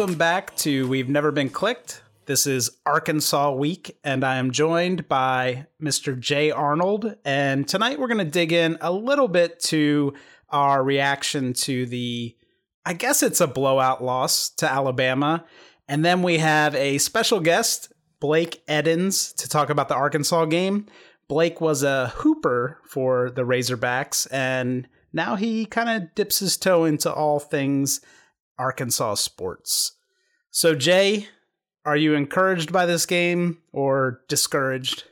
Welcome back to We've Never Been Clicked. This is Arkansas Week, and I am joined by Mr. Jay Arnold. And tonight we're going to dig in a little bit to our reaction to the, I guess it's a blowout loss to Alabama. And then we have a special guest, Blake Eddins, to talk about the Arkansas game. Blake was a hooper for the Razorbacks, and now he kind of dips his toe into all things Arkansas sports. So, Jay, are you encouraged by this game or discouraged?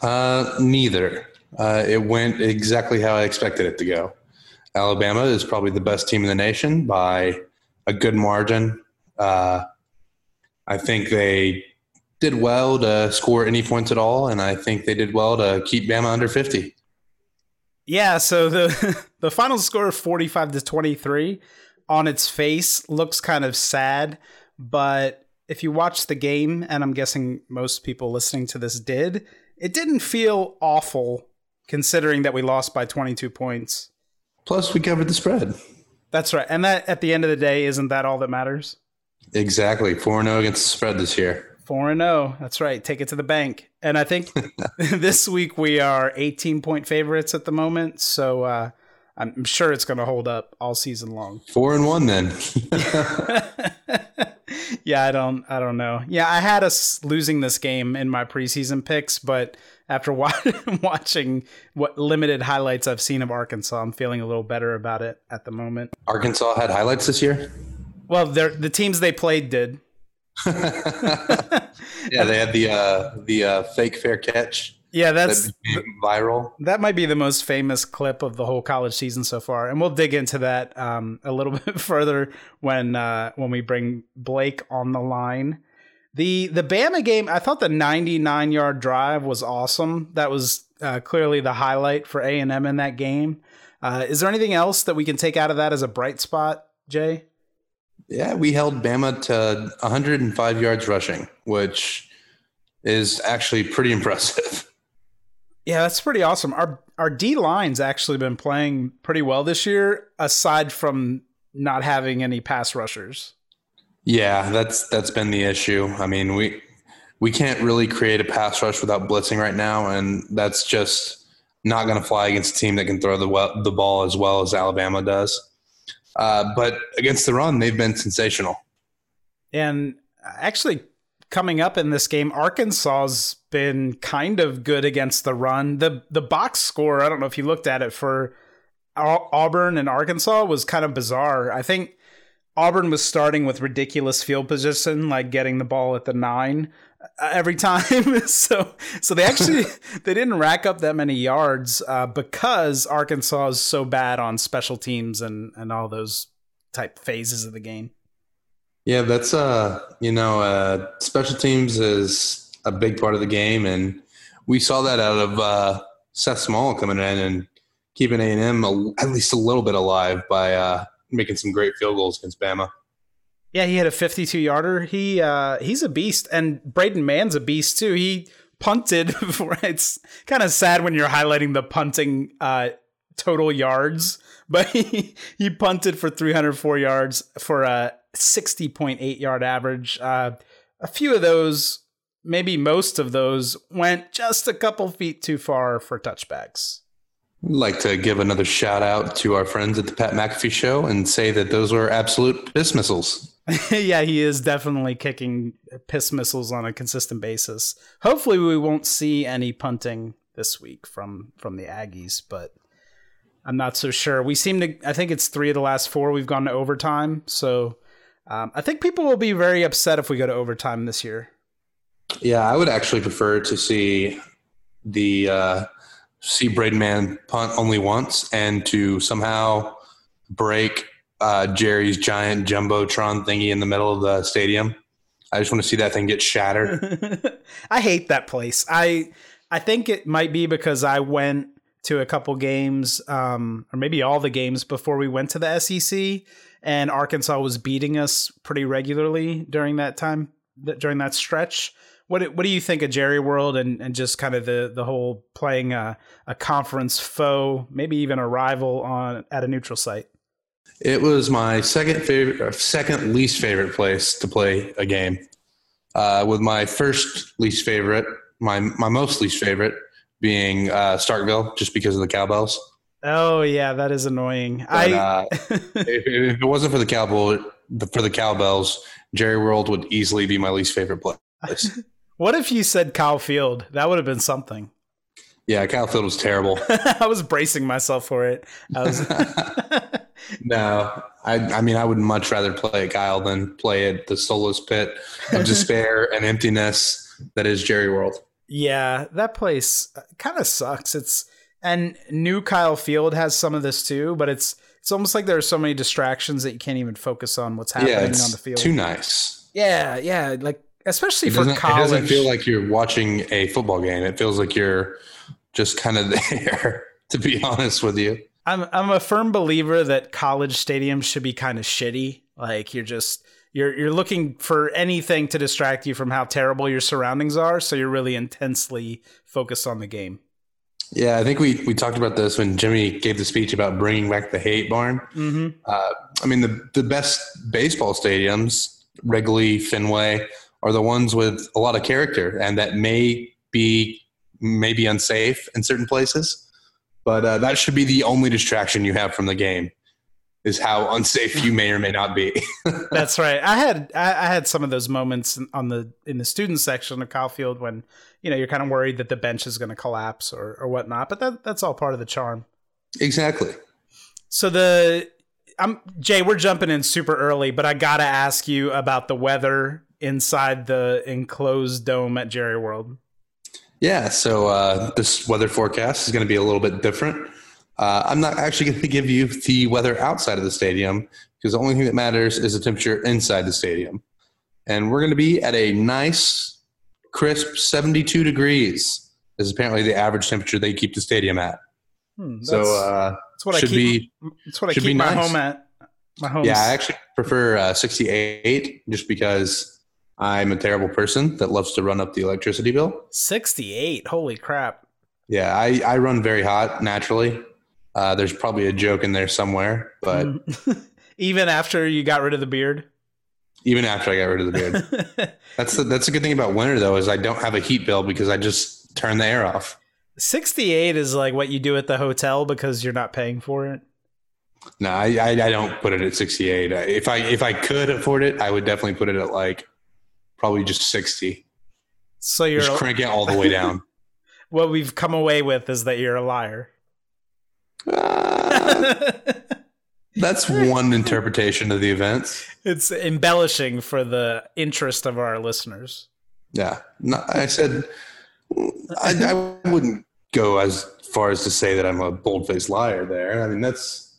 Uh, neither. Uh, it went exactly how I expected it to go. Alabama is probably the best team in the nation by a good margin. Uh, I think they did well to score any points at all, and I think they did well to keep Bama under 50. Yeah, so the the final score 45 to 23 on its face looks kind of sad, but if you watch the game, and I'm guessing most people listening to this did, it didn't feel awful considering that we lost by 22 points. Plus, we covered the spread. That's right. And that at the end of the day, isn't that all that matters? Exactly. 4 0 against the spread this year. 4 0. That's right. Take it to the bank. And I think this week we are 18 point favorites at the moment. So uh, I'm sure it's going to hold up all season long. 4 and 1 then. yeah, I don't I don't know. Yeah, I had us losing this game in my preseason picks, but after watching what limited highlights I've seen of Arkansas, I'm feeling a little better about it at the moment. Arkansas had highlights this year? Well, the teams they played did. yeah, they had the uh, the uh, fake fair catch. Yeah, that's that viral. That might be the most famous clip of the whole college season so far, and we'll dig into that um, a little bit further when uh, when we bring Blake on the line. The the Bama game, I thought the 99 yard drive was awesome. That was uh, clearly the highlight for A and M in that game. Uh, is there anything else that we can take out of that as a bright spot, Jay? Yeah, we held Bama to 105 yards rushing, which is actually pretty impressive. Yeah, that's pretty awesome. Our our D line's actually been playing pretty well this year, aside from not having any pass rushers. Yeah, that's that's been the issue. I mean, we we can't really create a pass rush without blitzing right now, and that's just not going to fly against a team that can throw the the ball as well as Alabama does. Uh, but against the run, they've been sensational. And actually, coming up in this game, Arkansas's been kind of good against the run. the The box score, I don't know if you looked at it for Auburn and Arkansas, was kind of bizarre. I think Auburn was starting with ridiculous field position, like getting the ball at the nine uh, every time. so, so they actually they didn't rack up that many yards uh, because Arkansas is so bad on special teams and and all those type phases of the game. Yeah, that's uh, you know, uh, special teams is a big part of the game, and we saw that out of uh, Seth Small coming in and keeping A and M at least a little bit alive by uh, making some great field goals against Bama. Yeah, he had a 52 yarder. He uh, he's a beast, and Braden Mann's a beast too. He punted. Before. It's kind of sad when you're highlighting the punting uh, total yards, but he, he punted for 304 yards for a 60.8 yard average. Uh, a few of those, maybe most of those, went just a couple feet too far for touchbacks. I'd like to give another shout out to our friends at the Pat McAfee Show and say that those were absolute piss missiles. yeah, he is definitely kicking piss missiles on a consistent basis. Hopefully, we won't see any punting this week from from the Aggies, but I'm not so sure. We seem to. I think it's three of the last four we've gone to overtime, so um, I think people will be very upset if we go to overtime this year. Yeah, I would actually prefer to see the. Uh, see Braden Mann punt only once and to somehow break uh, Jerry's giant jumbotron thingy in the middle of the stadium. I just want to see that thing get shattered. I hate that place. I I think it might be because I went to a couple games, um, or maybe all the games before we went to the SEC, and Arkansas was beating us pretty regularly during that time, during that stretch. What what do you think of Jerry World and, and just kind of the the whole playing a, a conference foe, maybe even a rival on at a neutral site? It was my second favorite, uh, second least favorite place to play a game. Uh, with my first least favorite, my my most least favorite being uh, Starkville, just because of the cowbells. Oh yeah, that is annoying. But, I uh, if, if it wasn't for the cowbell, for the cowbells, Jerry World would easily be my least favorite place. what if you said Kyle Field? That would have been something. Yeah, Kyle Field was terrible. I was bracing myself for it. I was. no, I, I mean, I would much rather play at Kyle than play at the soulless pit of despair and emptiness that is Jerry World. Yeah, that place kind of sucks. It's and new Kyle Field has some of this too, but it's it's almost like there are so many distractions that you can't even focus on what's happening Yeah, on the field. too nice. yeah, yeah, like especially It for doesn't, it doesn't feel like you're watching a football game. It feels like you're just kind of there, to be honest with you. I'm I'm a firm believer that college stadiums should be kind of shitty. Like you're just you're you're looking for anything to distract you from how terrible your surroundings are, so you're really intensely focused on the game. Yeah, I think we, we talked about this when Jimmy gave the speech about bringing back the hate barn. Mm-hmm. Uh, I mean, the, the best baseball stadiums, Wrigley, Fenway, are the ones with a lot of character and that may be maybe unsafe in certain places. But uh, that should be the only distraction you have from the game is how unsafe you may or may not be. That's right. I had I, I had some of those moments on the in the student section of Kyle Field when you know you're kind of worried that the bench is going to collapse or or whatnot, but that that's all part of the charm. exactly. So the I'm Jay, we're jumping in super early, but I gotta ask you about the weather inside the enclosed dome at Jerry World. Yeah, so uh, this weather forecast is going to be a little bit different. Uh, I'm not actually going to give you the weather outside of the stadium because the only thing that matters is the temperature inside the stadium. And we're going to be at a nice, crisp 72 degrees. Is apparently the average temperature they keep the stadium at. Hmm, that's, So uh, that's what I should keep. be that's what I keep my nice. home at. My home. yeah. I actually prefer uh, 68 just because I'm a terrible person that loves to run up the electricity bill. 68. Holy crap. Yeah, I, I run very hot naturally. Uh, there's probably a joke in there somewhere, but. Even after you got rid of the beard. Even after I got rid of the beard, that's the, that's a good thing about winter though is I don't have a heat bill because I just turn the air off. 68 is like what you do at the hotel because you're not paying for it. No, I, I, I don't put it at 68. Uh, If I if I could afford it, I would definitely put it at like probably just 60. So you're Just crank it all the way down. what we've come away with is that you're a liar. Uh, that's one interpretation of the events. it's embellishing for the interest of our listeners. Yeah, no, I said I, I wouldn't go as far as to say that I'm a bold faced liar. There, I mean that's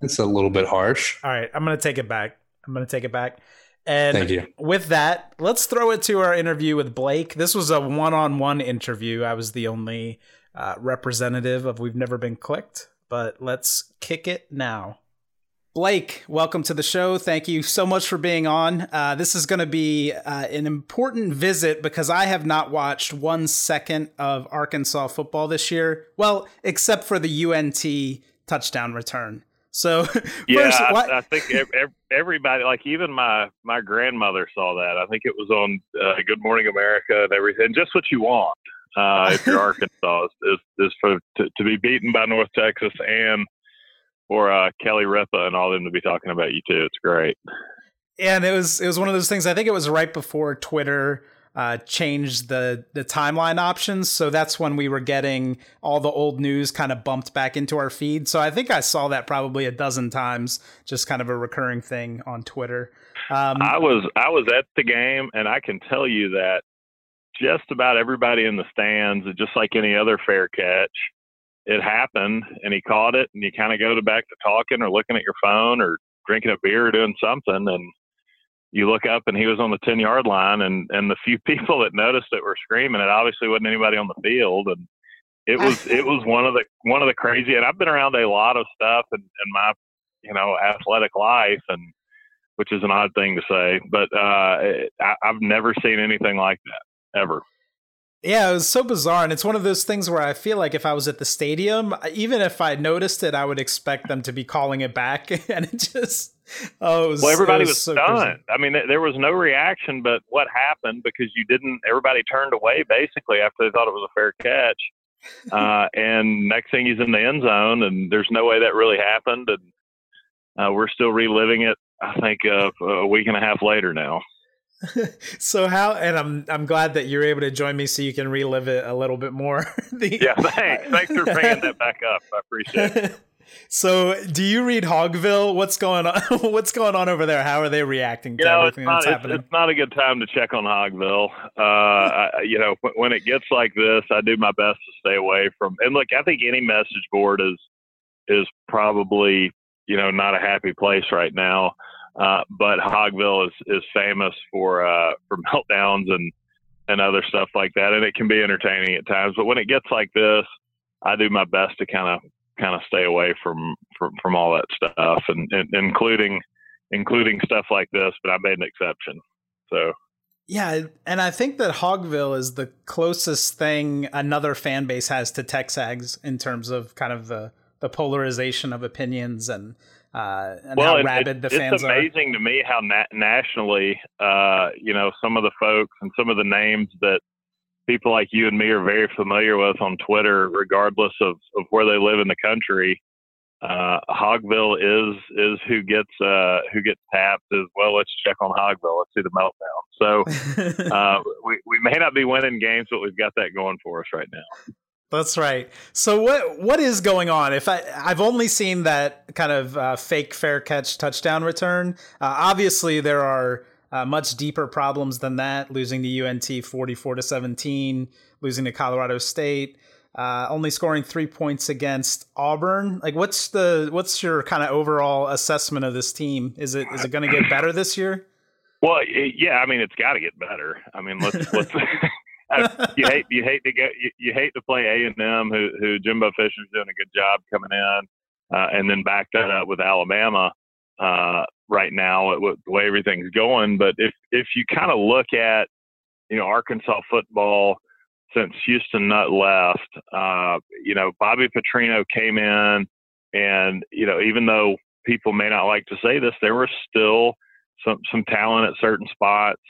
that's a little bit harsh. All right, I'm going to take it back. I'm going to take it back. And Thank you. with that, let's throw it to our interview with Blake. This was a one on one interview. I was the only uh, representative of We've Never Been Clicked, but let's kick it now. Blake, welcome to the show. Thank you so much for being on. Uh, this is going to be uh, an important visit because I have not watched one second of Arkansas football this year. Well, except for the UNT touchdown return. So, Yeah, first, I, what- I think ev- ev- everybody, like even my my grandmother, saw that. I think it was on uh, Good Morning America and everything. Just what you want uh, if you're Arkansas is, is, is for to, to be beaten by North Texas and for uh, Kelly Ripa and all them to be talking about you too. It's great. and it was it was one of those things. I think it was right before Twitter uh, changed the the timeline options, so that's when we were getting all the old news kind of bumped back into our feed. So I think I saw that probably a dozen times, just kind of a recurring thing on Twitter. Um, I was I was at the game, and I can tell you that just about everybody in the stands, just like any other fair catch, it happened, and he caught it, and you kind of go to back to talking or looking at your phone or drinking a beer or doing something, and you look up, and he was on the ten yard line, and and the few people that noticed it were screaming. It obviously wasn't anybody on the field, and it was it was one of the one of the crazy. And I've been around a lot of stuff in, in my you know athletic life, and which is an odd thing to say, but uh, I, I've never seen anything like that ever. Yeah, it was so bizarre. And it's one of those things where I feel like if I was at the stadium, even if I noticed it, I would expect them to be calling it back. and it just, oh, it was, well, everybody was, was, so stunned. crazy. I mean, there was no reaction, but what happened because you didn't, everybody turned away basically after they thought it was a fair catch. uh, and next thing he's in the end zone, and there's no way that really happened. And uh, we're still reliving it, I think, uh, a week and a half later now. so how and I'm I'm glad that you're able to join me so you can relive it a little bit more. the, yeah, thanks. Thanks for bringing that back up. I appreciate it. So, do you read Hogville? What's going on? What's going on over there? How are they reacting to you know, everything not, that's it's, happening? It's not a good time to check on Hogville. Uh, I, you know, when it gets like this, I do my best to stay away from. And look, I think any message board is is probably you know not a happy place right now. Uh, but Hogville is, is famous for uh, for meltdowns and and other stuff like that, and it can be entertaining at times. But when it gets like this, I do my best to kind of kind of stay away from from, from all that stuff, and, and including including stuff like this. But I made an exception, so. Yeah, and I think that Hogville is the closest thing another fan base has to Texags in terms of kind of the the polarization of opinions and uh, and well, how it, rabid it, the fans It's amazing are. to me how na- nationally, uh, you know, some of the folks and some of the names that people like you and me are very familiar with on Twitter, regardless of, of where they live in the country. Uh, Hogville is is who gets uh, who gets tapped as well. Let's check on Hogville. Let's see the meltdown. So uh, we we may not be winning games, but we've got that going for us right now. That's right. So what what is going on? If I I've only seen that kind of uh, fake fair catch touchdown return. Uh, obviously, there are uh, much deeper problems than that. Losing to UNT forty four to seventeen, losing to Colorado State, uh, only scoring three points against Auburn. Like, what's the what's your kind of overall assessment of this team? Is it is it going to get better this year? Well, yeah. I mean, it's got to get better. I mean, let's let's. you hate you hate to get you, you hate to play A and M, who who Jimbo Fisher's doing a good job coming in, uh, and then back that up with Alabama uh, right now with the way everything's going. But if if you kind of look at you know Arkansas football since Houston Nutt left, uh, you know Bobby Petrino came in, and you know even though people may not like to say this, there was still some some talent at certain spots.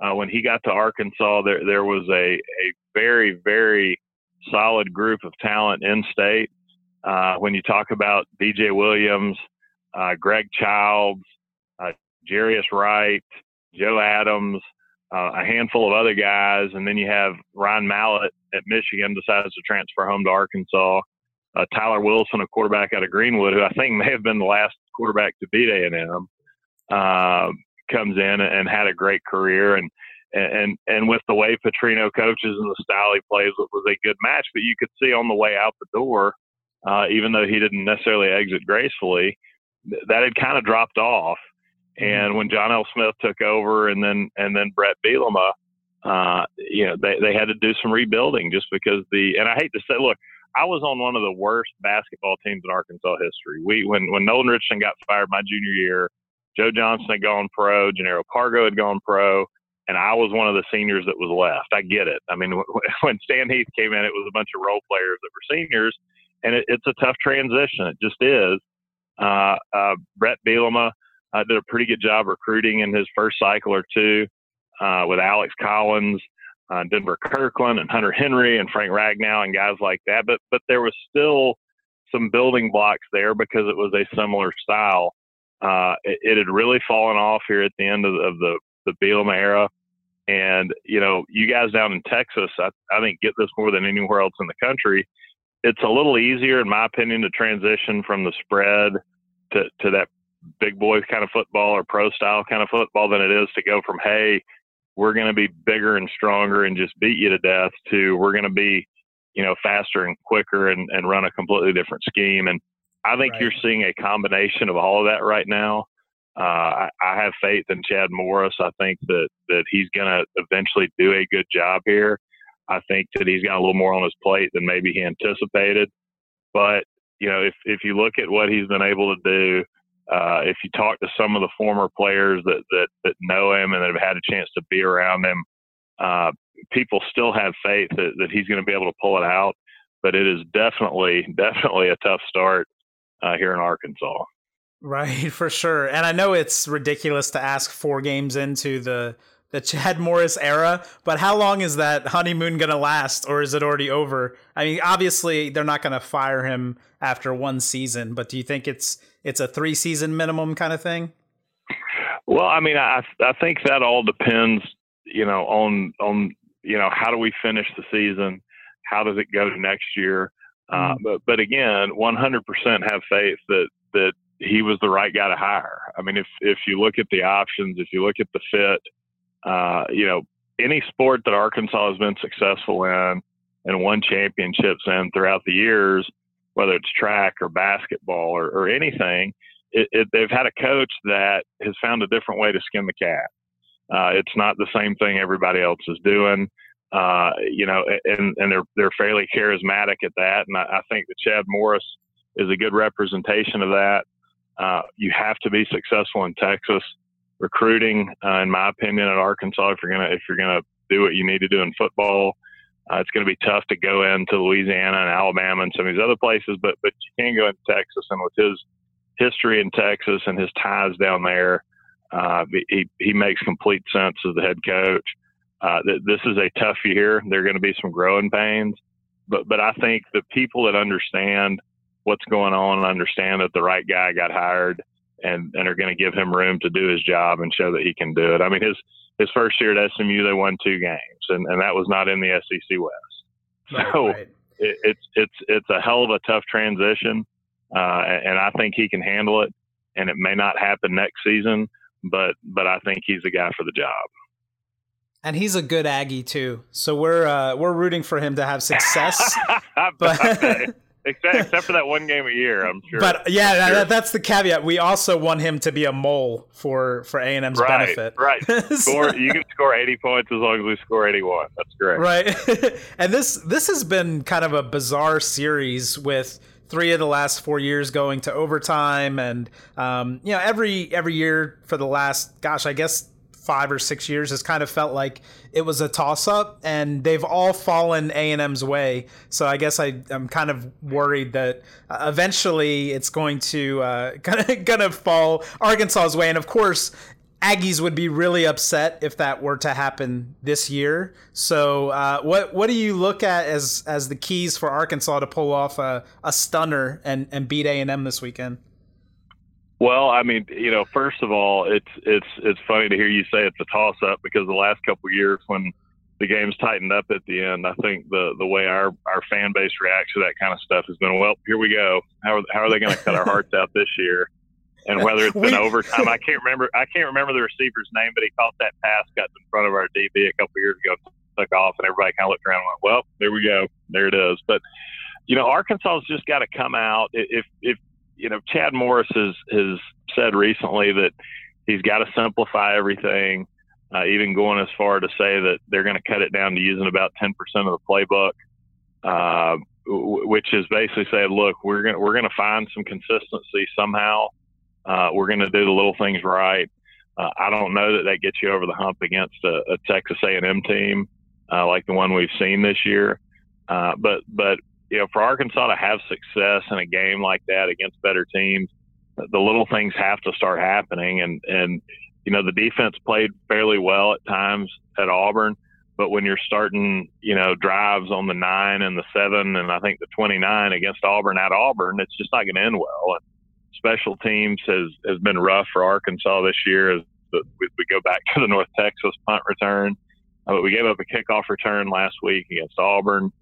Uh, when he got to Arkansas, there there was a a very very solid group of talent in state. Uh, when you talk about D.J. Williams, uh, Greg Childs, uh, Jarius Wright, Joe Adams, uh, a handful of other guys, and then you have Ryan Mallett at Michigan decides to transfer home to Arkansas. Uh, Tyler Wilson, a quarterback out of Greenwood, who I think may have been the last quarterback to beat A and M. Um, comes in and had a great career and and and with the way Petrino coaches and the style he plays, it was a good match. But you could see on the way out the door, uh, even though he didn't necessarily exit gracefully, that had kind of dropped off. And when John L. Smith took over, and then and then Bret Bielema, uh, you know, they they had to do some rebuilding just because the and I hate to say, look, I was on one of the worst basketball teams in Arkansas history. We when when Nolan Richardson got fired my junior year, Joe Johnson had gone pro, Jannero Pargo had gone pro, and I was one of the seniors that was left. I get it. I mean, when Stan Heath came in, it was a bunch of role players that were seniors, and it, it's a tough transition. It just is. Uh, uh, Bret Bielema uh, did a pretty good job recruiting in his first cycle or two uh, with Alex Collins, uh, Denver Kirkland, and Hunter Henry, and Frank Ragnow, and guys like that. But but there was still some building blocks there because it was a similar style uh, it, it, had really fallen off here at the end of the, of the, the Bielema era. And, you know, you guys down in Texas, I, I think get this more than anywhere else in the country. It's a little easier, in my opinion, to transition from the spread to, to that big boy kind of football or pro style kind of football than it is to go from, hey, we're going to be bigger and stronger and just beat you to death to we're going to be, you know, faster and quicker and, and run a completely different scheme. And I think right. you're seeing a combination of all of that right now. Uh, I, I, have faith in Chad Morris. I think that that he's going to eventually do a good job here. I think that he's got a little more on his plate than maybe he anticipated. But you know, if if you look at what he's been able to do, uh, if you talk to some of the former players that that that know him and that have had a chance to be around him, uh, people still have faith that, that he's going to be able to pull it out. But it is definitely, definitely a tough start uh, here in Arkansas. Right, for sure. And I know it's ridiculous to ask four games into the the Chad Morris era, but how long is that honeymoon going to last or is it already over? I mean, obviously they're not going to fire him after one season, but do you think it's it's a 3 season minimum kind of thing? Well, I mean, I I think that all depends, you know, on on you know how do we finish the season, how does it go to next year. Uh, mm-hmm. but but again, 100% have faith that that he was the right guy to hire. I mean, if if you look at the options, if you look at the fit, uh, you know, any sport that Arkansas has been successful in and won championships in throughout the years, whether it's track or basketball or, or anything, it, it, they've had a coach that has found a different way to skin the cat. Uh, it's not the same thing everybody else is doing. Uh, you know, and, and they're they're fairly charismatic at that, and I, I think that Chad Morris is a good representation of that. Uh, you have to be successful in Texas recruiting, uh, in my opinion, at Arkansas. If you're gonna if you're gonna do what you need to do in football, uh, it's going to be tough to go into Louisiana and Alabama and some of these other places, but but you can go into Texas, and with his history in Texas and his ties down there, uh, he he makes complete sense as the head coach. Uh, th- this is a tough year. There are going to be some growing pains, but but I think the people that understand what's going on and understand that the right guy got hired and and are going to give him room to do his job and show that he can do it. I mean his his first year at SMU they won two games and and that was not in the SEC West. So right. it, it's it's it's a hell of a tough transition, uh, and I think he can handle it. And it may not happen next season, but but I think he's the guy for the job. And he's a good Aggie too, so we're uh, we're rooting for him to have success. but except, except for that one game a year, I'm sure. But yeah, sure. that, that's the caveat. We also want him to be a mole for for A and M's right, benefit. Right. Score. you can score 80 points as long as we score 81. That's great. Right. and this this has been kind of a bizarre series with three of the last four years going to overtime and um, you know every every year for the last gosh i guess five or six years has kind of felt like it was a toss up and they've all fallen A&M's way. So I guess I, I'm kind of worried that uh, eventually it's going to uh, kind of gonna fall Arkansas's way. And of course, Aggies would be really upset if that were to happen this year. So, uh, what what do you look at as as the keys for Arkansas to pull off a, a stunner and, and beat A and M this weekend? Well, I mean, you know, first of all, it's it's it's funny to hear you say it's a toss up because the last couple of years when the game's tightened up at the end, I think the the way our our fan base reacts to that kind of stuff has been, well, here we go. How are, how are they going to cut our hearts out this year? And whether it's been overtime, I can't remember. I can't remember the receiver's name, but he caught that pass, got in front of our DB a couple of years ago, took off, and everybody kind of looked around and went, "Well, there we go, there it is." But you know, Arkansas's just got to come out. If if you know, Chad Morris has has said recently that he's got to simplify everything. Uh, even going as far to say that they're going to cut it down to using about 10% of the playbook, uh, w- which is basically saying, look, we're going we're to find some consistency somehow. Uh, we're going to do the little things right. Uh, I don't know that that gets you over the hump against a, a Texas A&M team uh, like the one we've seen this year. Uh, but but you know, for Arkansas to have success in a game like that against better teams, the little things have to start happening. And, and, you know, the defense played fairly well at times at Auburn, but when you're starting, you know, drives on the nine and the seven and I think the 29 against Auburn at Auburn, it's just not going to end well. And special teams has, has been rough for Arkansas this year as the, we, go back to the North Texas punt return. Uh, but we gave up a kickoff return last week against Auburn.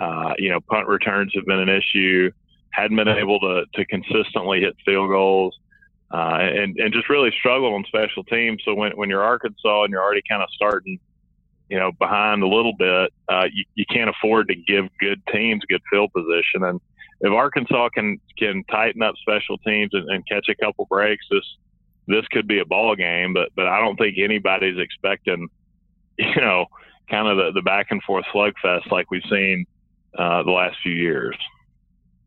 Uh, you know, punt returns have been an issue. Hadn't been able to to consistently hit field goals, uh, and and just really struggled on special teams. So when when you're Arkansas and you're already kind of starting, you know, behind a little bit, uh, you, you can't afford to give good teams good field position. And if Arkansas can can tighten up special teams and, and catch a couple breaks, this this could be a ball game. But but I don't think anybody's expecting, you know, kind of the, the back and forth slugfest like we've seen uh, the last few years.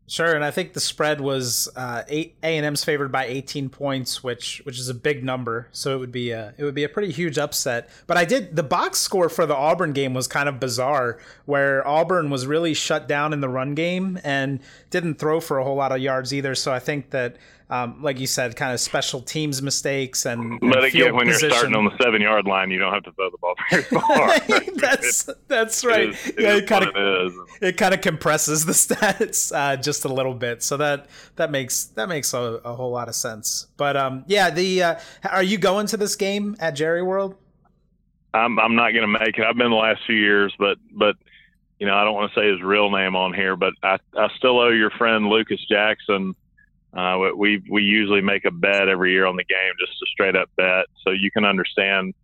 Sure, and I think the spread was uh, A and M's favored by 18 points, which which is a big number. So it would be a it would be a pretty huge upset. But I did the box score for the Auburn game was kind of bizarre, where Auburn was really shut down in the run game and didn't throw for a whole lot of yards either. So I think that um, like you said, kind of special teams mistakes and. But and again, when position. you're starting on the seven yard line, you don't have to throw the ball very far. that's that's right. It, is, it, yeah, it kind of it kind of compresses the stats uh, just a little bit, so that that makes that makes a, a whole lot of sense. But um, yeah, the uh, are you going to this game at Jerry World? I'm I'm not going to make it. I've been the last few years, but but you know I don't want to say his real name on here, but I I still owe your friend Lucas Jackson uh, we we usually make a bet every year on the game, just a straight up bet, so you can understand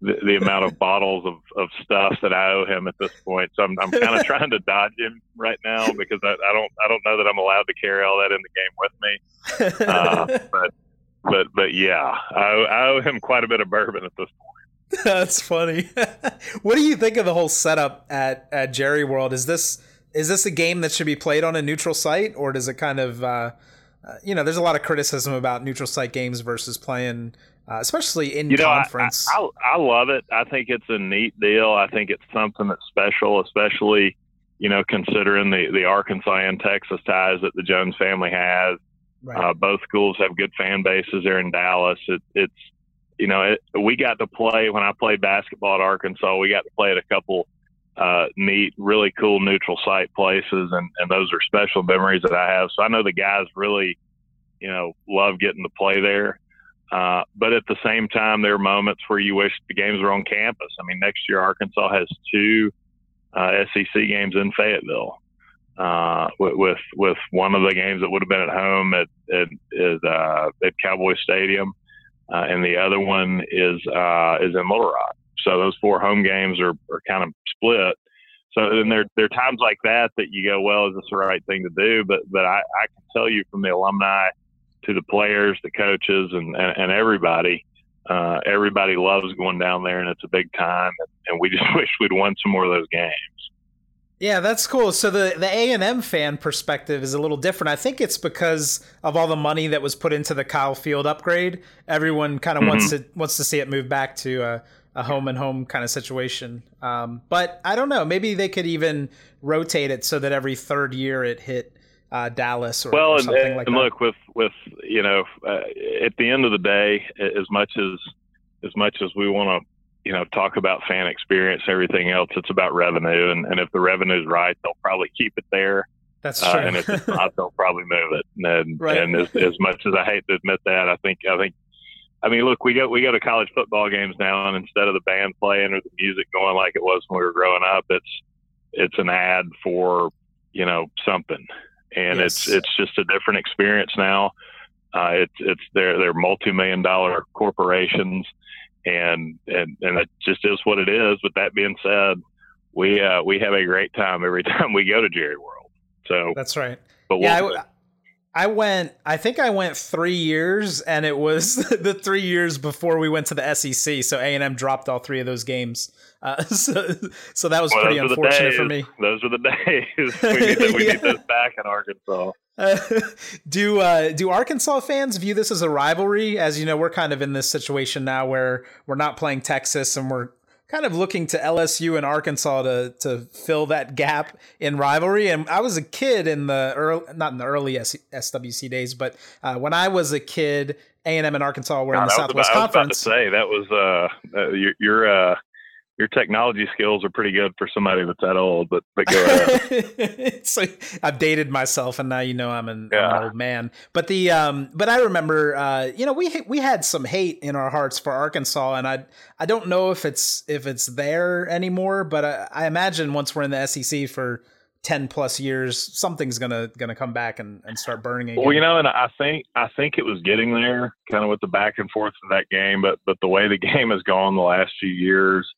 the, the amount of bottles of, of stuff that I owe him at this point. So I'm, I'm kind of trying to dodge him right now because I, I don't I don't know that I'm allowed to carry all that in the game with me. Uh, but but but yeah, I, I owe him quite a bit of bourbon at this point. That's funny. what do you think of the whole setup at at Jerry World? Is this is this a game that should be played on a neutral site, or does it kind of uh, uh, you know, there's a lot of criticism about neutral site games versus playing, uh, especially in you know, conference. I, I, I, love it. I think it's a neat deal. I think it's something that's special, especially, you know, considering the, the Arkansas and Texas ties that the Jones family has. Right. Uh, both schools have good fan bases there in Dallas. It, it's, you know, it, we got to play when I played basketball at Arkansas. We got to play at a couple uh, neat, really cool neutral site places, and, and those are special memories that I have. So I know the guys really, you know, love getting to play there. Uh, but at the same time, there are moments where you wish the games were on campus. I mean, next year Arkansas has two uh, SEC games in Fayetteville, uh, with, with, one of the games that would have been at home at at at, uh, at Cowboy Stadium, uh, and the other one is uh, is in Little Rock. So those four home games are, are kind of split. So then there, there are times like that that you go, well, is this the right thing to do? But but I, I can tell you from the alumni to the players, the coaches, and and, and everybody, uh, everybody loves going down there, and it's a big time. And, we just wish we'd won some more of those games. Yeah, that's cool. So the the A and M fan perspective is a little different. I think it's because of all the money that was put into the Kyle Field upgrade. Everyone kind of mm-hmm. wants to wants to see it move back to uh, a home and home kind of situation. Um, but I don't know. Maybe they could even rotate it so that every third year it hit uh, Dallas or, well, or something and, like and that. look, with with you know, uh, at the end of the day, as much as as much as we want to you know talk about fan experience and everything else, it's about revenue, and, and if the revenue's right, they'll probably keep it there. That's true. Uh, and if it's not, they'll probably move it. And, right. and as, as much as I hate to admit that, I think I think I mean, look, we go we go to college football games now, and instead of the band playing or the music going like it was when we were growing up, it's it's an ad for you know something, and yes. it's it's just a different experience now. Uh, it's it's they're they're multi million dollar corporations, and and and it just is what it is. But that being said, we uh, we have a great time every time we go to Jerry World. So that's right. But yeah, we'll, I went. I think I went three years, and it was the three years before we went to the SEC. So A and M dropped all three of those games. Uh, so, so that was well, pretty unfortunate for me. Those were the days. we need, we yeah. need this back in Arkansas. Uh, do uh, do Arkansas fans view this as a rivalry? As you know, we're kind of in this situation now where we're not playing Texas, and we're kind of looking to LSU and Arkansas to to fill that gap in rivalry. And I was a kid in the early, not in the early SWC days, but uh, when I was a kid, A and M and Arkansas were in the Southwest about, Conference. I was about to say that was uh, uh you're, you're uh, your technology skills are pretty good for somebody that's that old, but but go ahead. so I've dated myself, and now you know I'm an, yeah. I'm an, old man. But the um, but I remember, uh, you know, we we had some hate in our hearts for Arkansas, and I I don't know if it's if it's there anymore, but I, I imagine once we're in the SEC for 10 plus years something's gonna gonna come back and, and start burning again. well you know and i think i think it was getting there kind of with the back and forth of that game but but the way the game has gone the last few years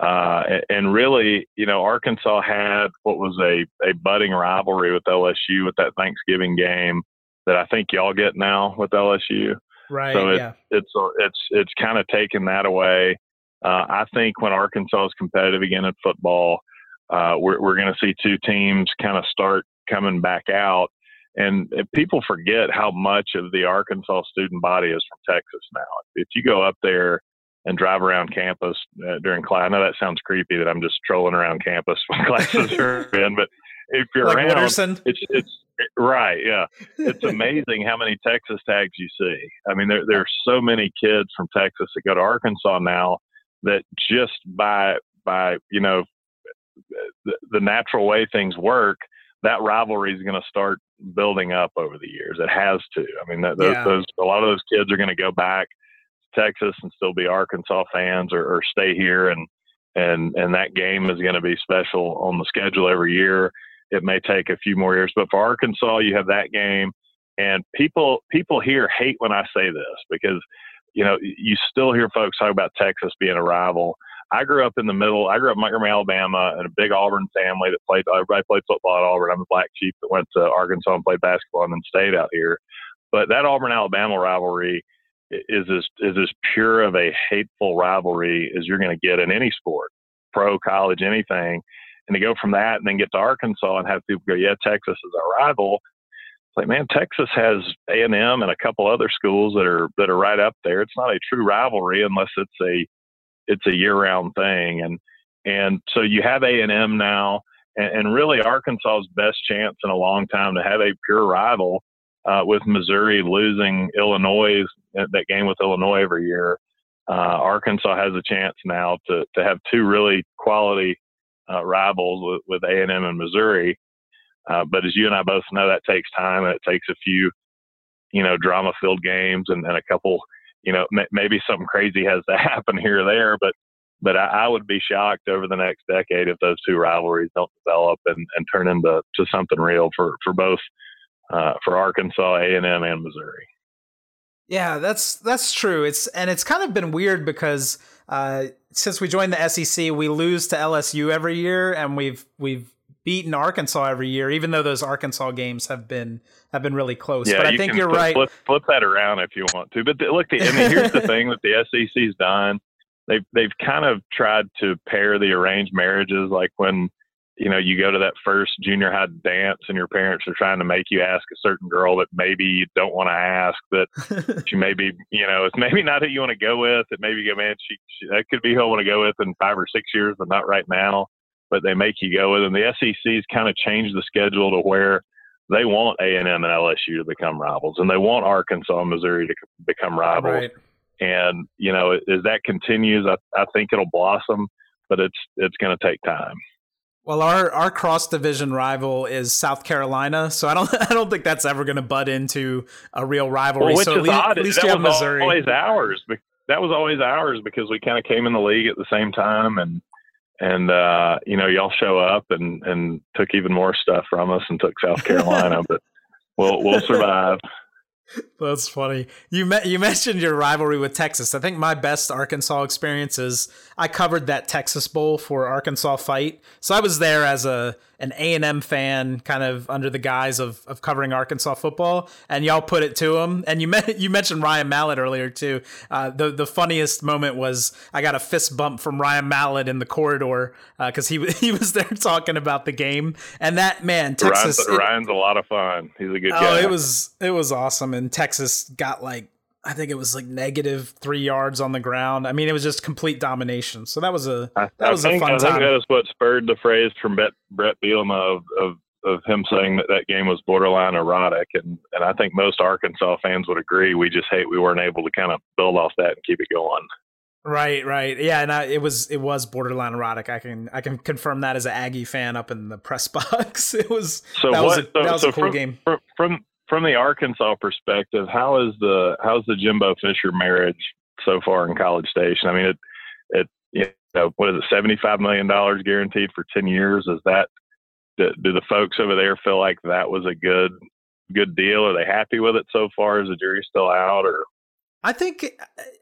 uh, and really, you know, Arkansas had what was a, a budding rivalry with LSU with that Thanksgiving game that I think y'all get now with LSU. Right. So it, yeah. it's it's it's kind of taken that away. Uh, I think when Arkansas is competitive again in football, uh, we're we're going to see two teams kind of start coming back out. and people forget how much of the Arkansas student body is from Texas now. If you go up there and drive around campus uh, during class, I know that sounds creepy that I'm just trolling around campus when classes are in, but if you're like around, Wooderson? it's it's right, yeah. It's amazing how many Texas tags you see. I mean, there there's so many kids from Texas that go to Arkansas now that just by by you know the, the natural way things work, that rivalry is going to start building up over the years. It has to. I mean, those, Yeah. those a lot of those kids are going to go back Texas and still be Arkansas fans, or, or stay here, and and and that game is going to be special on the schedule every year. It may take a few more years, but for Arkansas, you have that game, and people people here hate when I say this because you know you still hear folks talk about Texas being a rival. I grew up in the middle. I grew up in Montgomery, Alabama, in a big Auburn family that played. Everybody played football at Auburn. I'm a black sheep that went to Arkansas and played basketball and then stayed out here. But that Auburn Alabama rivalry is as is as pure of a hateful rivalry as you're going to get in any sport, pro, college, anything. And to go from that and then get to Arkansas and have people go, yeah, Texas is our rival. It's like, man, Texas has A and M and a couple other schools that are that are right up there. It's not a true rivalry unless it's a it's a year-round thing, and and so you have A and M now, and, and really Arkansas's best chance in a long time to have a pure rival uh, with Missouri losing Illinois that game with Illinois every year. Uh, Arkansas has a chance now to to have two really quality uh, rivals with, A and M and Missouri. Uh, but as you and I both know, that takes time and it takes a few, you know, drama-filled games and, and a couple you know, m- maybe something crazy has to happen here or there, but but I, I would be shocked over the next decade if those two rivalries don't develop and, and turn into to something real for for both uh, for Arkansas, A and M, and Missouri. Yeah, that's that's true. It's and it's kind of been weird because uh, since we joined the SEC, we lose to LSU every year, and we've we've beaten Arkansas every year, even though those Arkansas games have been have been really close. but I you think can you're flip, right. Flip, flip that around if you want to. But the, look, the, I mean, here's the thing that the SEC's done. They've they've kind of tried to pair the arranged marriages, like when you know you go to that first junior high dance and your parents are trying to make you ask a certain girl that maybe you don't want to ask, but she maybe you know it's maybe not who you want to go with. It maybe go, man, she, she that could be who I want to go with in five or six years, but not right now. But they make you go with them. The SEC's kind of changed the schedule to where they want A and M and LSU to become rivals, and they want Arkansas and Missouri to become rivals. right. And you know, as that continues, I, I think it'll blossom, but it's it's going to take time. Well, our our cross division rival is South Carolina, so I don't I don't think that's ever going to butt into a real rivalry. Well, which so at least, odd. at least that you have was Missouri. always ours. That was always ours because we kind of came in the league at the same time, and and uh, you know, y'all show up and and took even more stuff from us and took South Carolina, but we'll we'll survive. That's funny. You met, you mentioned your rivalry with Texas. I think my best Arkansas experience is I covered that Texas Bowl for Arkansas Fight. So I was there as a an A and M fan, kind of under the guise of, of covering Arkansas football, and y'all put it to him. And you met, you mentioned Ryan Mallett earlier too. Uh, the the funniest moment was I got a fist bump from Ryan Mallett in the corridor because he he was there talking about the game. And that man, Texas, Ryan's, it- Ryan's a lot of fun. He's a good Oh, guy. it was it was awesome, and Texas got like I think it was like negative three yards on the ground. I mean, it was just complete domination. So that was a that I was a think, fun I think that is what spurred the phrase from Bret, Bret Bielema of, of of him saying that that game was borderline erotic, and and I think most Arkansas fans would agree. We just hate we weren't able to kind of build off that and keep it going. right, right, yeah, and I, it was it was borderline erotic. I can I can confirm that as an Aggie fan up in the press box. It was So that what? was a, so, that was so a cool from, game. From, from from the Arkansas perspective, how is the how's the Jimbo Fisher marriage so far in College Station? I mean, it it you know what is it seventy five million dollars guaranteed for ten years? Is that do, do the folks over there feel like that was a good good deal? Are they happy with it so far? Is the jury still out or? I think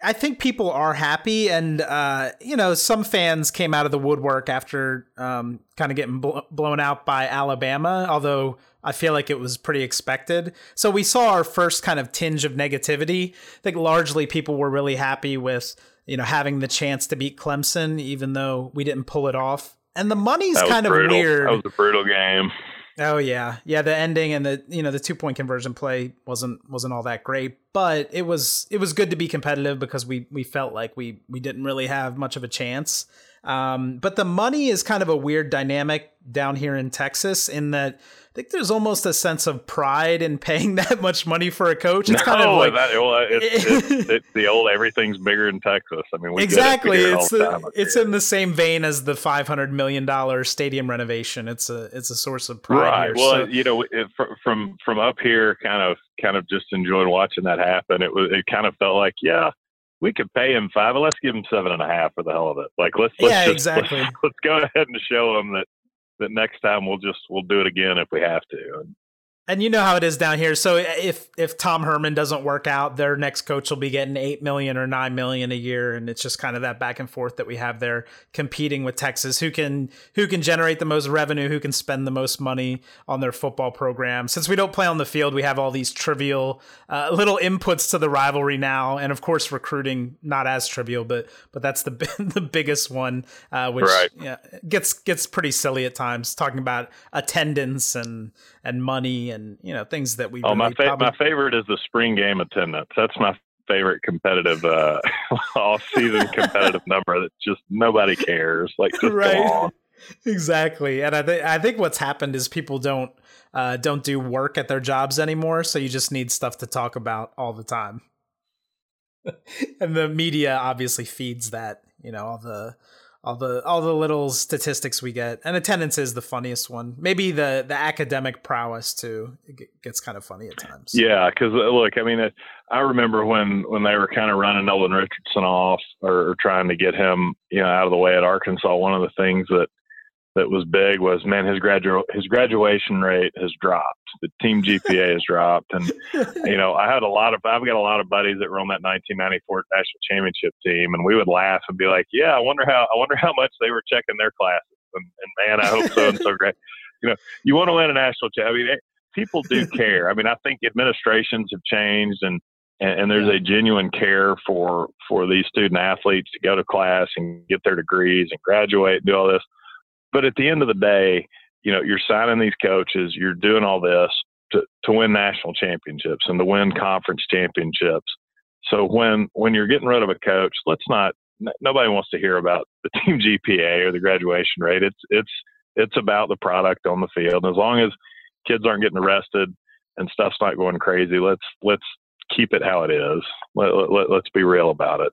I think people are happy, and uh, you know, some fans came out of the woodwork after um, kind of getting bl- blown out by Alabama. Although I feel like it was pretty expected. So we saw our first kind of tinge of negativity. I think largely people were really happy with you know having the chance to beat Clemson, even though we didn't pull it off. And the money's kind of brutal. weird. That was a brutal game. Oh yeah, yeah. The ending and the you know the two point conversion play wasn't wasn't all that great, but it was it was good to be competitive because we we felt like we we didn't really have much of a chance. Um, but the money is kind of a weird dynamic down here in Texas in that think there's almost a sense of pride in paying that much money for a coach. It's no, kind of like that, well, it's, it's, it's, the old everything's bigger in Texas. I mean, exactly. It it's the, uh, it's in the same vein as the 500 million dollar stadium renovation. It's a it's a source of pride. Right. Here, well, so. you know, it, from from up here, kind of kind of just enjoyed watching that happen. It was it kind of felt like yeah we could pay him five, but let's give him seven and a half for the hell of it. Like let's, let's yeah, just, exactly. Let's, let's, go ahead and show him that that next time we'll just we'll do it again if we have to. And, and you know how it is down here. So if if Tom Herman doesn't work out, their next coach will be getting eight million or nine million a year, and it's just kind of that back and forth that we have there, competing with Texas, who can who can generate the most revenue, who can spend the most money on their football program. Since we don't play on the field, we have all these trivial uh, little inputs to the rivalry now, and of course recruiting not as trivial, but but that's the the biggest one, uh, which right. yeah, gets gets pretty silly at times, talking about attendance and and money and you know things that we. Oh, really my fa- probably... my favorite is the spring game attendance. That's my favorite competitive uh, off-season competitive number that just nobody cares. Like, right. Exactly, and I think I think what's happened is people don't uh, don't do work at their jobs anymore, so you just need stuff to talk about all the time. and the media obviously feeds that, you know, all the all the all the little statistics we get. And attendance is the funniest one. Maybe the the academic prowess too it gets kind of funny at times. Yeah because uh, look i mean i remember when when they were kind of running nolan richardson off or, or trying to get him you know out of the way at arkansas one of the things that that was big was man his gradu his graduation rate has dropped. The team gpa has dropped. And you know i had a lot of i've got a lot of buddies that were on that 1994 national championship team and we would laugh and be like yeah i wonder how i wonder how much they were checking their classes. And, and man i hope so and so great. You know you want to win a national championship i mean it, people do care. I mean i think administrations have changed and and, and there's a genuine care for for these student athletes to go to class and get their degrees and graduate and do all this but at the end of the day, you know, you're signing these coaches, you're doing all this to, to win national championships and to win conference championships. So when when you're getting rid of a coach, let's not nobody wants to hear about the team GPA or the graduation rate. It's it's it's about the product on the field. And as long as kids aren't getting arrested and stuff's not going crazy, let's let's keep it how it is. Let, let, let's be real about it.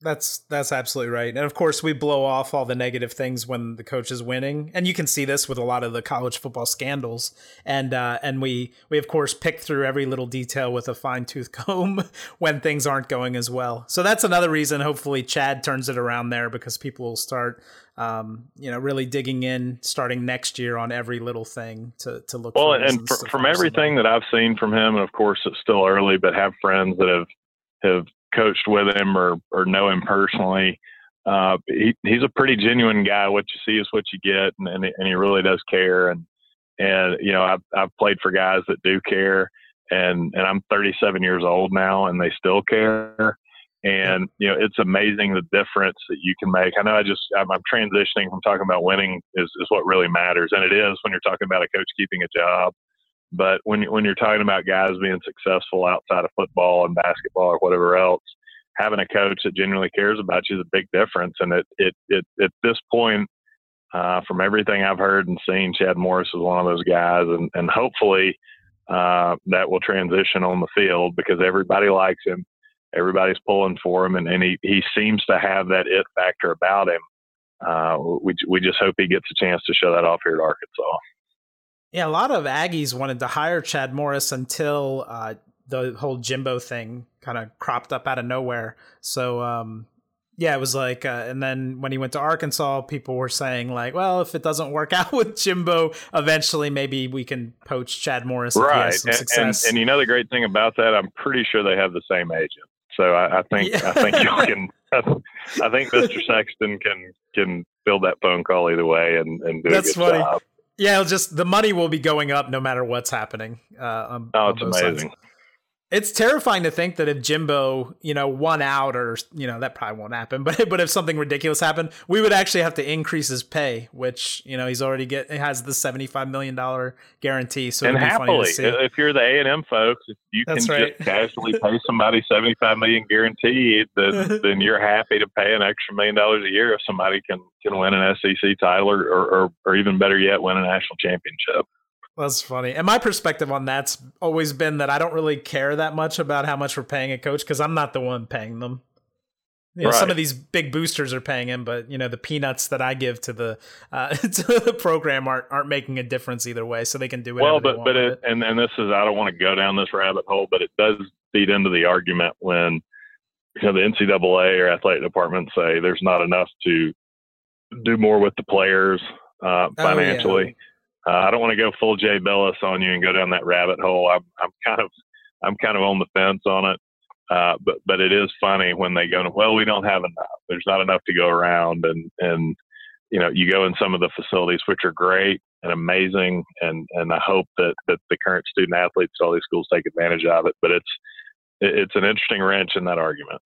That's that's absolutely right. And of course, we blow off all the negative things when the coach is winning, and you can see this with a lot of the college football scandals. And uh, and we we of course pick through every little detail with a fine tooth comb when things aren't going as well. So that's another reason. Hopefully, Chad turns it around there because people will start, um, you know, really digging in starting next year on every little thing to to look. Well, and from everything that I've seen from him, and of course it's still early, but have friends that have have coached with him or or know him personally. Uh, he, he's a pretty genuine guy. What you see is what you get, and, and, and he really does care. And and you know, I've I've played for guys that do care, and and I'm 37 years old now, and they still care. And you know, it's amazing the difference that you can make. I know I just I'm, I'm transitioning from talking about winning is is what really matters, and it is when you're talking about a coach keeping a job. But when when you're talking about guys being successful outside of football and basketball or whatever else, having a coach that genuinely cares about you is a big difference. And it it, it at this point, uh, from everything I've heard and seen, Chad Morris is one of those guys, and and hopefully uh, that will transition on the field because everybody likes him, everybody's pulling for him, and, and he he seems to have that it factor about him. Uh, we we just hope he gets a chance to show that off here at Arkansas. Yeah, a lot of Aggies wanted to hire Chad Morris until uh, the whole Jimbo thing kind of cropped up out of nowhere. So, um, yeah, it was like, uh, and then when he went to Arkansas, people were saying like, well, if it doesn't work out with Jimbo, eventually maybe we can poach Chad Morris. Right, and, and, and, you know the great thing about that, I'm pretty sure they have the same agent. So I, I think yeah. I think you can. I think Mr. Sexton can can build that phone call either way and, and do That's a good funny. job. Yeah, just the money will be going up no matter what's happening. Uh, on, oh, it's amazing. Sides. It's terrifying to think that if Jimbo, you know, won out or, you know, that probably won't happen, but but if something ridiculous happened, we would actually have to increase his pay, which, you know, he's already get has the 75 million dollar guarantee, so and happily, if you're the A&M folks, if you That's can right. just casually pay somebody 75 million guaranteed, then then you're happy to pay an extra million dollars a year if somebody can can win an SEC title or or, or even better yet win a national championship. That's funny. And my perspective on that's always been that I don't really care that much about how much we're paying a coach because I'm not the one paying them. You know, right. Some of these big boosters are paying him, but you know the peanuts that I give to the uh, to the program aren't aren't making a difference either way. So they can do whatever. Well, but but it, it, and and this is I don't want to go down this rabbit hole, but it does feed into the argument when you know the NCAA or athletic department say there's not enough to do more with the players uh, financially. Oh, yeah uh, I don't want to go full Jay Bilas on you and go down that rabbit hole. I'm, I'm kind of, I'm kind of on the fence on it. Uh, but, but it is funny when they go, well, we don't have enough. There's not enough to go around. And, and, you know, you go in some of the facilities, which are great and amazing. And, and I hope that, that the current student athletes at all these schools take advantage of it. But it's, it's an interesting wrench in that argument.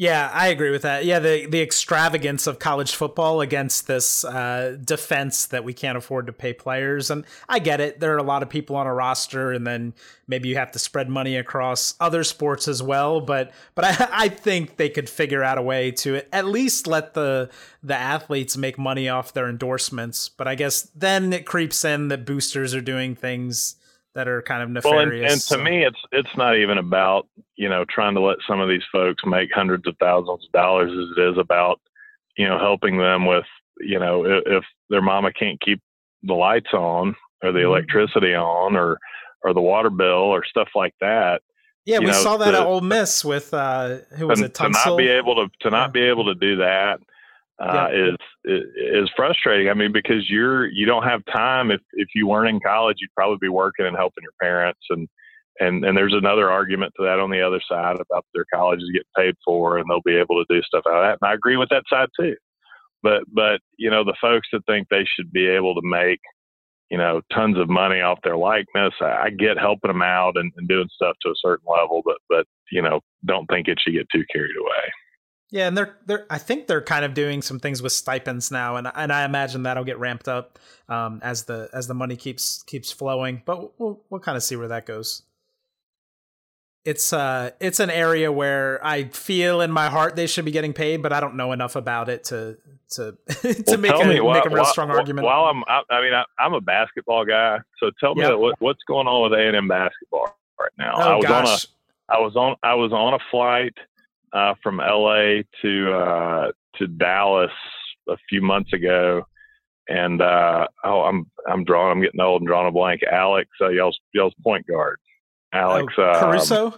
Yeah, I agree with that. Yeah, the the extravagance of college football against this uh, defense that we can't afford to pay players, and I get it. There are a lot of people on a roster, and then maybe you have to spread money across other sports as well. But but I, I think they could figure out a way to at least let the the athletes make money off their endorsements. But I guess then it creeps in that boosters are doing things that are kind of nefarious. Well, and, and to me, it's it's not even about you know trying to let some of these folks make hundreds of thousands of dollars as it is about you know helping them with you know if, if their mama can't keep the lights on or the mm-hmm. electricity on or or the water bill or stuff like that. Yeah, we know, saw that to, at Ole Miss with uh, who was it? To not be able to to not yeah. be able to do that uh, is is frustrating. I mean, because you're you don't have time. If if you weren't in college, you'd probably be working and helping your parents. And and and there's another argument to that on the other side about their colleges getting paid for, and they'll be able to do stuff out of that. And I agree with that side too. But but you know the folks that think they should be able to make you know tons of money off their likeness, I, I get helping them out and, and doing stuff to a certain level, but but you know don't think it should get too carried away. Yeah, and they're they're I think they're kind of doing some things with stipends now, and and I imagine that'll get ramped up um, as the as the money keeps keeps flowing. But we'll we'll kind of see where that goes. It's uh it's an area where I feel in my heart they should be getting paid, but I don't know enough about it to to to well, make a me, make a real strong while, argument. While I'm I, I mean I, am a basketball guy, so tell me what, what's going on with A and M basketball right now. Oh, I was gosh. on a I was on I was on a flight uh, from LA to uh, to Dallas a few months ago, and uh, oh, I'm I'm drawing. I'm getting old and drawing a blank. Alex, uh, y'all's y'all's point guard. Alex oh, Caruso. Um,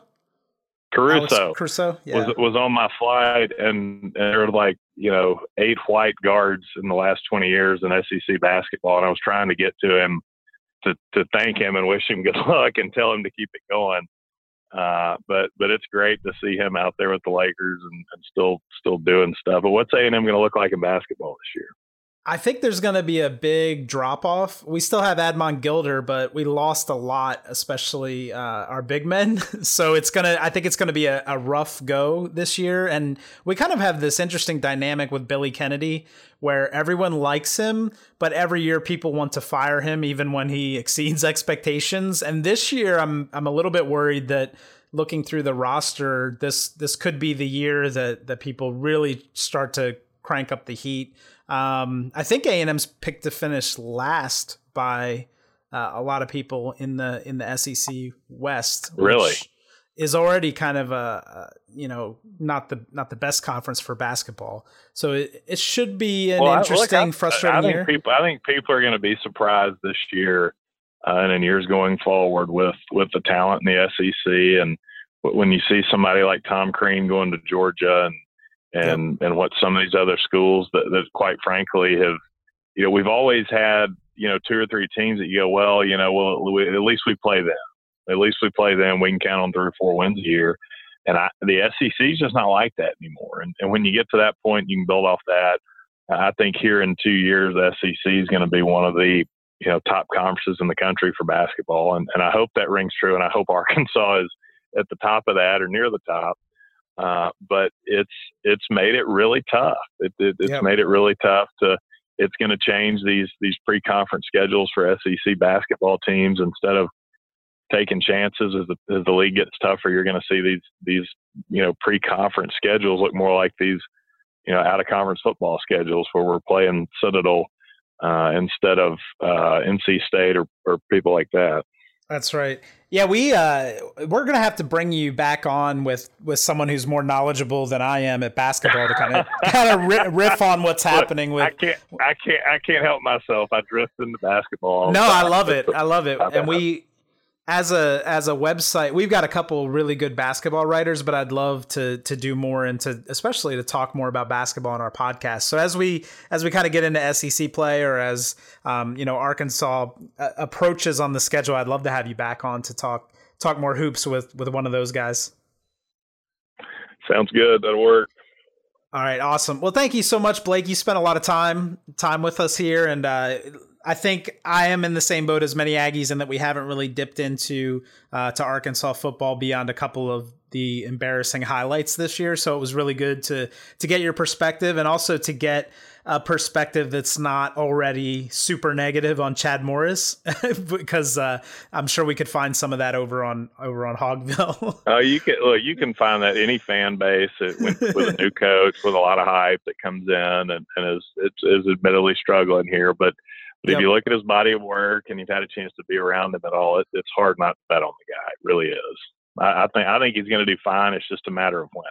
Caruso, Alex Caruso yeah. was was on my flight, and, and there were like you know eight white guards in the last twenty years in SEC basketball, and I was trying to get to him to to thank him and wish him good luck and tell him to keep it going. Uh, but but it's great to see him out there with the Lakers and, and still still doing stuff. But what's A and M going to look like in basketball this year? I think there's going to be a big drop off. We still have Admon Gilder, but we lost a lot, especially uh, our big men. So it's gonna. I think it's going to be a, a, rough go this year. And we kind of have this interesting dynamic with Billy Kennedy, where everyone likes him, but every year people want to fire him, even when he exceeds expectations. And this year, I'm I'm a little bit worried that looking through the roster, this this could be the year that that people really start to crank up the heat. Um, I think A and M's picked to finish last by uh, a lot of people in the in the SEC West. Really, is already kind of a, you know not the not the best conference for basketball. So it, it should be an well, interesting, look, I, frustrating I think year. People, I think people are going to be surprised this year uh, and in years going forward with with the talent in the SEC and when you see somebody like Tom Crean going to Georgia and and yep. and what some of these other schools that, that quite frankly have you know we've always had you know two or three teams that you go well you know well we, at least we play them. At least we play them. We can count on three or four wins a year. And I, the SEC is just not like that anymore. And, and when you get to that point you can build off that. I think here in two years the SEC is going to be one of the you know top conferences in the country for basketball. And, and I hope that rings true. And I hope Arkansas is at the top of that or near the top. Uh, but it's it's made it really tough. It, it, it's yep. made it really tough to. It's going to change these these pre-conference schedules for SEC basketball teams instead of taking chances as the, as the league gets tougher. You're going to see these these you know pre-conference schedules look more like these you know out of conference football schedules where we're playing Citadel uh, instead of uh, NC State or, or people like that. That's right. Yeah, we uh, we're gonna have to bring you back on with with someone who's more knowledgeable than I am at basketball to kind of kind of riff on what's happening with. I can't, I can't, I can't help myself. I drift into basketball. No, I love it. I love it. And we as a as a website, we've got a couple really good basketball writers, but I'd love to to do more and to especially to talk more about basketball on our podcast. So as we as we kind of get into SEC play or as um, you know Arkansas uh, approaches on the schedule, I'd love to have you back on to talk talk more hoops with with one of those guys. Sounds good. That'll work. All right, awesome. Well, thank you so much, Blake. You spent a lot of time time with us here, and uh, I think I am in the same boat as many Aggies in that we haven't really dipped into uh, to Arkansas football beyond a couple of the embarrassing highlights this year. So it was really good to to get your perspective and also to get a perspective that's not already super negative on Chad Morris because uh, I'm sure we could find some of that over on over on Hogville. Oh, you can look. You can find that any fan base with, with a new coach with a lot of hype that comes in and, and is, is admittedly struggling here, but but yep. if you look at his body of work and you've had a chance to be around him at all, it, it's hard not to bet on the guy. It really is. I, I think I think he's going to do fine. It's just a matter of when.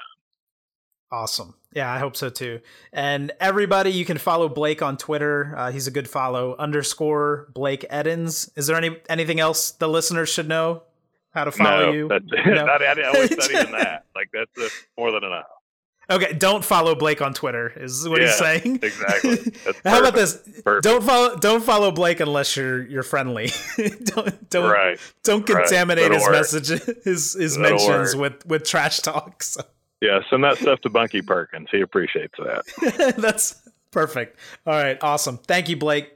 Awesome. Yeah, I hope so too. And everybody, you can follow Blake on Twitter. Uh, he's a good follow. Underscore Blake Eddins. Is there any anything else the listeners should know? How to follow no, you? That's, no, not, I, I not even that. Like that's uh, more than enough. Okay, don't follow Blake on Twitter. Is what yeah, he's saying. Exactly. How about this? Perfect. Don't follow. Don't follow Blake unless you're you're friendly. don't don't right. don't contaminate right. his work. message, his his That'll mentions work. with with trash talks. So. Yeah, send that stuff to Bunky Perkins. He appreciates that. That's perfect. All right, awesome. Thank you, Blake.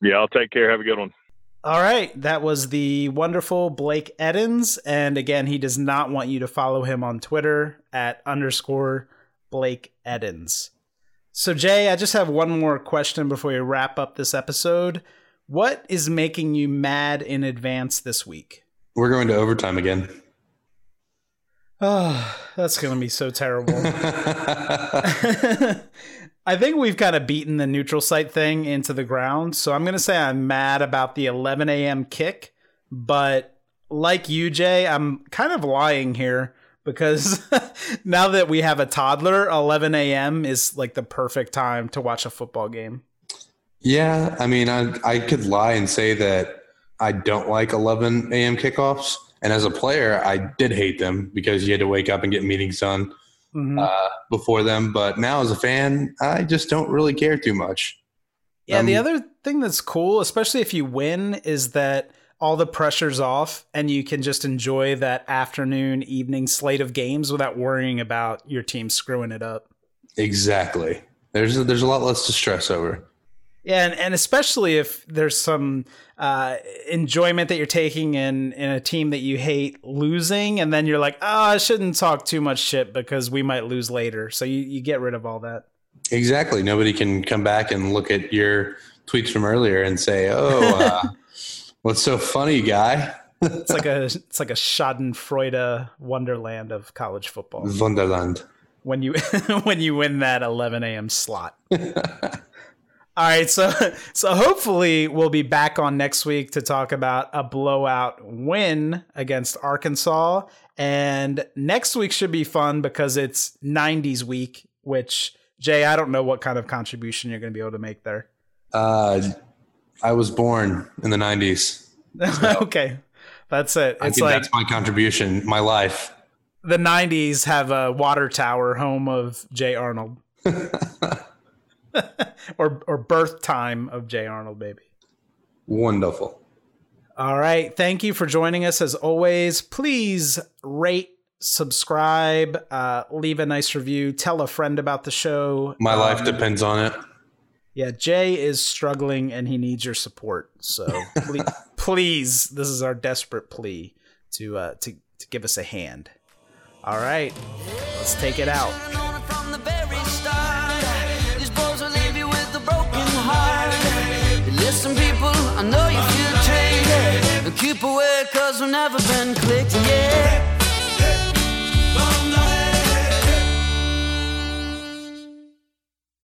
Yeah, I'll take care. Have a good one. All right, that was the wonderful Blake Eddins, and again, he does not want you to follow him on Twitter at underscore Blake Eddins. So, Jay, I just have one more question before we wrap up this episode. What is making you mad in advance this week? We're going to overtime again. Oh, that's going to be so terrible. I think we've kind of beaten the neutral site thing into the ground. So I'm going to say I'm mad about the 11 a.m. kick. But like you, Jay, I'm kind of lying here because now that we have a toddler, 11 a.m. is like the perfect time to watch a football game. Yeah. I mean, I, I could lie and say that I don't like 11 a.m. kickoffs. And as a player, I did hate them because you had to wake up and get meetings done mm-hmm. uh, before them. But now, as a fan, I just don't really care too much. Yeah, um, the other thing that's cool, especially if you win, is that all the pressure's off and you can just enjoy that afternoon, evening slate of games without worrying about your team screwing it up. Exactly. There's a, there's a lot less to stress over. Yeah, and, and especially if there's some uh, enjoyment that you're taking in in a team that you hate losing, and then you're like, oh, I shouldn't talk too much shit because we might lose later. So you, you get rid of all that. Exactly. Nobody can come back and look at your tweets from earlier and say, oh, uh, what's so funny, guy? it's like a it's like a Schadenfreude wonderland of college football. Wonderland. When you when you win that 11 a.m. slot. All right, so so hopefully we'll be back on next week to talk about a blowout win against Arkansas, and next week should be fun because it's '90s week. Which Jay, I don't know what kind of contribution you're going to be able to make there. Uh, I was born in the '90s. So okay, that's it. It's like that's my contribution, my life. The '90s have a water tower, home of Jay Arnold. or or birth time of Jay Arnold, baby. Wonderful. All right. Thank you for joining us as always. Please rate, subscribe, uh, leave a nice review, tell a friend about the show. My um, life depends on it. Yeah, Jay is struggling and he needs your support. So please, please this is our desperate plea to uh, to to give us a hand. All right, let's take it out. I know you feel traded. But Keep away, cause we've never been clicked, yeah.